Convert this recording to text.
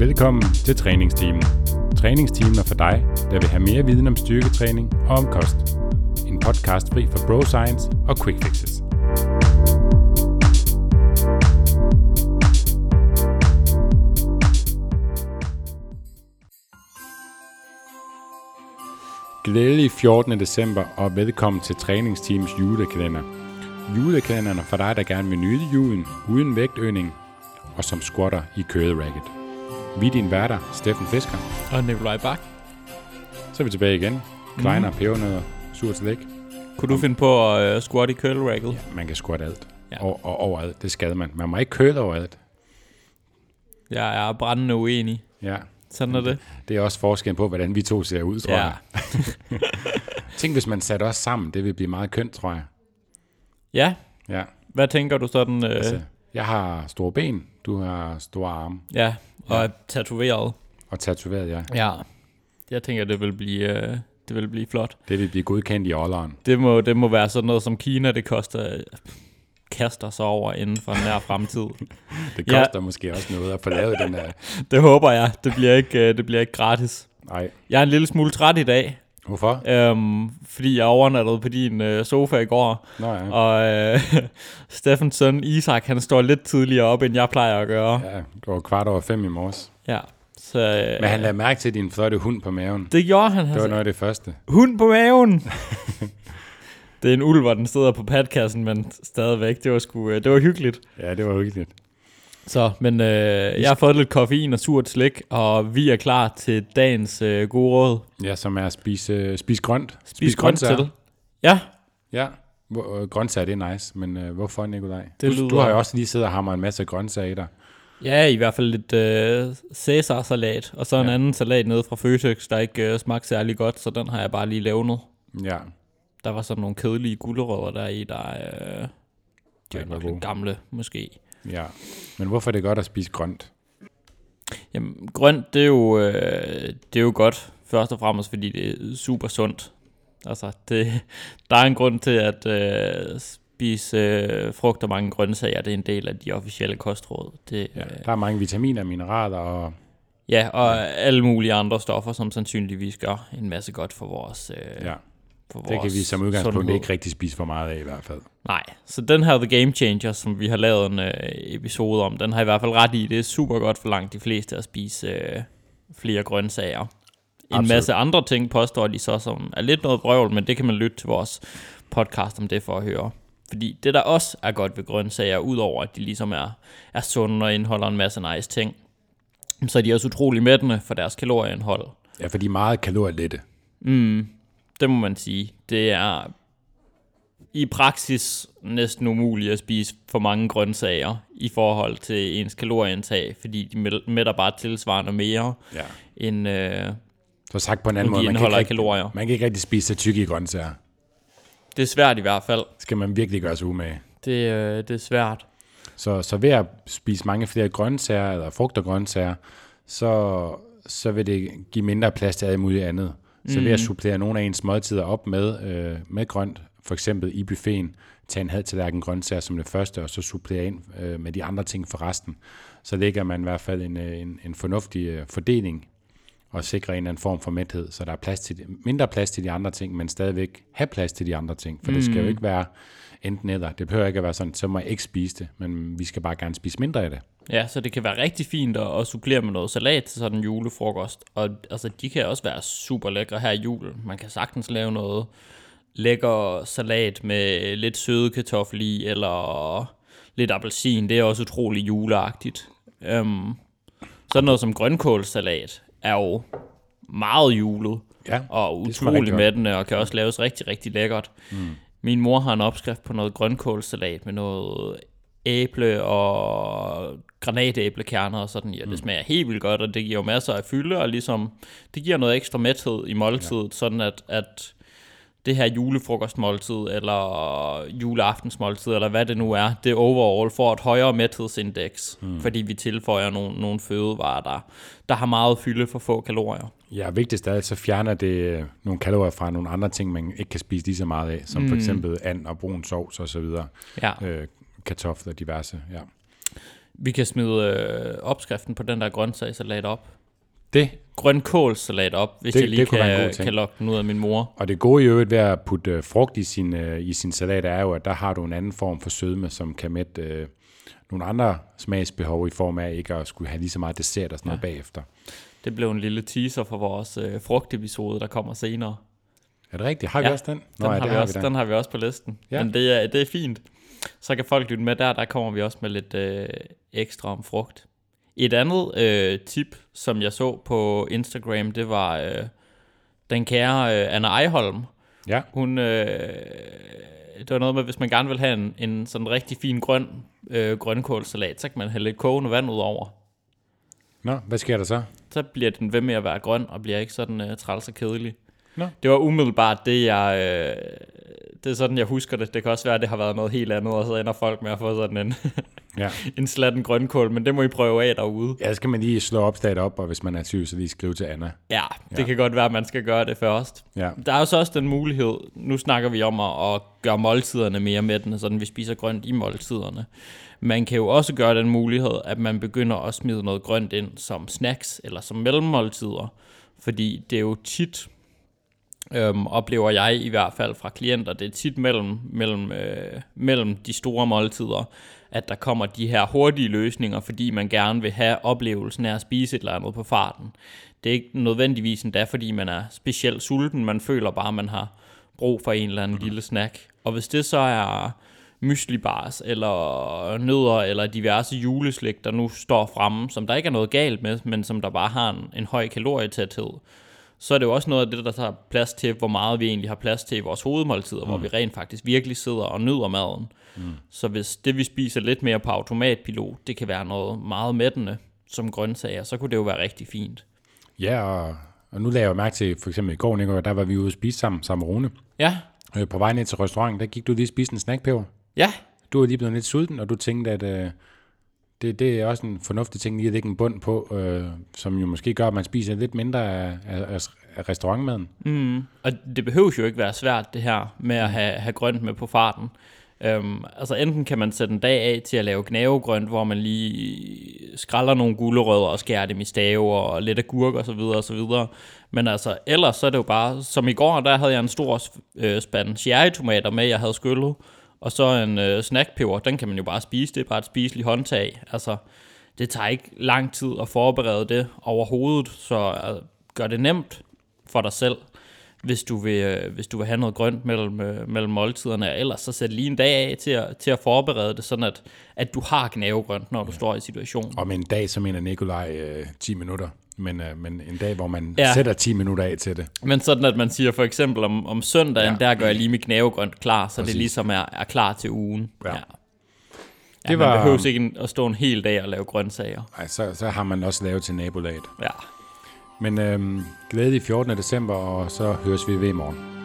Velkommen til Træningsteamen. Træningsteamen er for dig, der vil have mere viden om styrketræning og om kost. En podcast fri for bro science og quick fixes. Glædelig 14. december og velkommen til Træningsteams julekalender. Julekalenderen er for dig, der gerne vil nyde julen uden vægtøgning og som squatter i køderacket. racket. Vi er din værter, Steffen Fisker. Og Nikolaj Bak. Så er vi tilbage igen. Kleiner, mm. pebernødder, surt slik. Kunne du finde på at uh, squat i curl racket? Ja, man kan squatte alt. Ja. Ja. Og, og overalt, det skal man. Man må ikke curl overalt. Jeg er brændende uenig. Ja. Sådan er det. Det er også forskellen på, hvordan vi to ser ud, tror Ja. jeg. Tænk, hvis man satte os sammen. Det ville blive meget kønt, tror jeg. Ja, Ja. hvad tænker du sådan? Øh, Altså, jeg har store ben, du har store arme. ja, og Ja. er tatoveret. Og tatoveret, ja. Ja. Jeg tænker, det vil blive, øh, det vil blive flot. Det vil blive godkendt i ålderen. Det må, det må være sådan noget, som Kina, det koster kaster sig over inden for nær fremtid. Det koster ja. måske også noget at få lavet den her. Det håber jeg. Det bliver ikke, øh, det bliver ikke gratis. Nej. Jeg er en lille smule træt i dag, Hvorfor? øhm, fordi jeg overnattede på din øh, sofa i går. Nå ja. Og øh, Steffens søn Isak, han står lidt tidligere op, end jeg plejer at gøre. Ja, det var kvart over fem i morges. Ja. Så, øh, Men han lagde mærke til din flotte hund på maven. det gjorde han. Det var Altså. noget af det første. Hund på maven! det er en ulv, og den sidder på padkassen, men stadigvæk, det var, sgu, øh, det var hyggeligt. Ja, det var hyggeligt. Så, men øh, jeg har fået lidt koffein og surt slik, og vi er klar til dagens øh, gode råd. Ja, som er at spise, øh, spise grønt. Spis grønt til. Ja, Ja, hvor, øh, grøntsager, det er nice. Men øh, hvorfor, Nikolaj? Det Du, du har jo også lige siddet og hamret en masse grøntsager i dig. ja i hvert fald lidt øh, Cæsar-salat, og så en Ja. anden salat nede fra Føtex, der ikke øh, smagte særlig godt, så den har jeg bare lige levnet. Ja, Der var sådan nogle kedelige gulerødder der i, der øh, de var nok lidt gamle, måske. Ja. Men hvorfor er det godt at spise grønt? Jamen, grønt, det er jo, øh, det er jo godt, først og fremmest, fordi det er super sundt. Altså, det, der er en grund til at øh, spise øh, frugt og mange grøntsager. Det er en del af de officielle kostråd. Det, Ja, øh, der er mange vitaminer, mineraler og... ja, og alle mulige andre stoffer, som sandsynligvis gør en masse godt for vores, øh, Ja, for det kan vores vi som udgangspunkt sundhed. ikke rigtig spise for meget af i hvert fald. Nej, så den her The Game Changer, som vi har lavet en øh, episode om, den har i hvert fald ret i. Det er super godt for langt de fleste at spise øh, flere grøntsager. En Absolut. masse andre ting påstår de så, som er lidt noget brøvl, men det kan man lytte til vores podcast om det for at høre. Fordi det, der også er godt ved grøntsager, udover at de ligesom er, er sunde og indeholder en masse nice ting, så er de også utrolig mættende for deres kalorieindhold. Ja, for de er meget kalorielette. Mm, det må man sige. Det er i praksis næsten umuligt at spise for mange grøntsager i forhold til ens kalorieindtag, fordi de mætter bare tilsvarende mere, Ja. end, øh, Så sagt på en anden måde, de man kan, ikke kalorier. man kan ikke rigtig spise sig tyk i grøntsager. Det er svært i hvert fald. Skal man virkelig gøre sig umage. Det, øh, det er svært. Så, så ved at spise mange flere grøntsager, eller frugt og grøntsager, så, så vil det give mindre plads til alt muligt andet. Så ved at supplere nogle af ens måltider op med, øh, med grønt, for eksempel i buffeten, tage en halv tallerken grøntsager som det første, og så supplere ind øh, med de andre ting for resten, så lægger man i hvert fald en, øh, en, en fornuftig øh, fordeling og sikrer en eller anden form for mæthed, så der er plads til, mindre plads til de andre ting, men stadigvæk have plads til de andre ting, for mm. det skal jo ikke være enten eller. Det behøver ikke at være sådan, så må jeg ikke spise det, men vi skal bare gerne spise mindre af det. Ja, så det kan være rigtig fint at, at supplere med noget salat til sådan en julefrokost. Og altså, de kan også være super lækre her i jul. Man kan sagtens lave noget lækker salat med lidt søde kartoffel i, eller lidt appelsin. Det er også utrolig juleagtigt. Um, sådan noget som grønkålsalat er jo meget julet Ja, og utrolig mættende og kan også laves rigtig, rigtig lækkert. Mm. Min mor har en opskrift på noget grønkålsalat med noget æble og granatæblekerner og sådan. Ja, det smager helt vildt godt, og det giver jo masser af fylde, og ligesom, det giver noget ekstra mæthed i måltidet, ja. sådan at, at det her julefrokostmåltid, eller juleaftensmåltid, eller hvad det nu er, det overall får et højere mæthedsindeks, mm. fordi vi tilføjer nogle, nogle fødevarer, der, der har meget fylde for få kalorier. Ja, vigtigst af alt, så fjerner det nogle kalorier fra nogle andre ting, man ikke kan spise lige så meget af, som mm. for eksempel and og brun sovs videre. Ja. Øh, kartofler diverse, ja. Vi kan smide øh, opskriften på den der grøntsagssalat op. Det, Grønkålsalat op, hvis Det- jeg lige det kan, kan lokke den ud af min mor. og det gode i øvrigt ved at putte øh, frugt i sin, øh, i sin salat er jo, at der har du en anden form for sødme, som kan mætte øh, nogle andre smagsbehov i form af ikke at skulle have lige så meget dessert og sådan noget bagefter. Det blev en lille teaser for vores øh, frugtepisode, der kommer senere. Er det rigtigt? Har vi Ja, også den? Den, ja, har, vi også, da. den har vi også på listen. Ja. Ja. Men det er, det er fint. Så kan folk lytte med der. Der kommer vi også med lidt øh, ekstra om frugt. Et andet øh, tip, som jeg så på Instagram, det var øh, den kære øh, Anna Ejholm. Ja, Hun, øh, det var noget med, hvis man gerne vil have en, en sådan rigtig fin grøn øh, grønkålsalat, så kan man hælde lidt kogende vand ud over. Nå, hvad sker der så? Så bliver den ved med at være grøn, og bliver ikke sådan øh, træls og kedelig. Nå. Det var umiddelbart det, jeg... Øh, det er sådan, jeg husker det. Det kan også være, at det har været noget helt andet, og så ender folk med at få sådan en, Ja. en slatten grønkål, men det må I prøve af derude. ja, så skal man lige slå opslaget op, og hvis man er tvivl, så lige skrive til Anna. Ja, det Ja. kan godt være, at man skal gøre det først. Ja, Der er jo så også den mulighed, nu snakker vi om at, at gøre måltiderne mere mættende, sådan vi spiser grønt i måltiderne. Man kan jo også gøre den mulighed, at man begynder at smide noget grønt ind som snacks eller som mellemmåltider. Fordi det er jo tit, øhm, oplever jeg i hvert fald fra klienter, det er tit mellem, mellem, øh, mellem de store måltider, at der kommer de her hurtige løsninger, fordi man gerne vil have oplevelsen af at spise et eller andet på farten. Det er ikke nødvendigvis endda, fordi man er specielt sulten, man føler bare, at man har brug for en eller anden lille snack. Og hvis det så er mysli bars, eller nødder, eller diverse juleslik, der nu står fremme, som der ikke er noget galt med, men som der bare har en, en høj kalorietæthed, så er det jo også noget af det, der tager plads til, hvor meget vi egentlig har plads til i vores hovedmåltider, mm. hvor vi rent faktisk virkelig sidder og nyder maden. Mm. Så hvis det, vi spiser lidt mere på automatpilot, det kan være noget meget mættende som grøntsager, så kunne det jo være rigtig fint. ja og, og nu lagde jeg jo mærke til, for eksempel i går, Nico, der var vi ude at spise sammen, sammen med Rune. Ja, Øh, på vej ned til restauranten, der gik du lige og spiste en snackpeber. ja, Du var lige blevet lidt sulten, og du tænkte, at øh, det, det er også en fornuftig ting lige at lægge en bund på, øh, som jo måske gør, at man spiser lidt mindre af, af, af- restaurantmaden. Mm. Og det behøver jo ikke være svært, det her med at have, have grønt med på farten. Øhm, altså enten kan man sætte en dag af til at lave gnavegrønt, hvor man lige skræller nogle gulerødder og skærer dem i stave og lidt agurk og så videre og så videre. Men altså ellers så er det jo bare, som i går, der havde jeg en stor øh, spand cherrytomater med, jeg havde skyllet. Og så en øh, snackpeber, den kan man jo bare spise, det er bare et spiseligt håndtag. Altså, det tager ikke lang tid at forberede det overhovedet, så øh, gør det nemt for dig selv, hvis du vil, øh, hvis du vil have noget grønt mellem, øh, mellem måltiderne. Ellers så sæt lige en dag af til at, til at forberede det, sådan at, at du har gnavegrønt, når du står i situationen. Og med en dag, så mener Nikolaj øh, 10 minutter. Men, øh, men en dag, hvor man Ja. ja. sætter 10 minutter af til det. Men sådan at man siger for eksempel om, om søndagen, Ja. ja. der gør jeg lige mit gnavegrønt klar, så Præcis. Det ligesom er, er klar til ugen. Ja. ja. Det Det var-. Man behøver ikke en- at stå en hel dag og lave grøntsager. Ej, så, så har man også lavet til nabolaget. Ja. Men øh, glædelig 14. december, og så høres vi ved i morgen.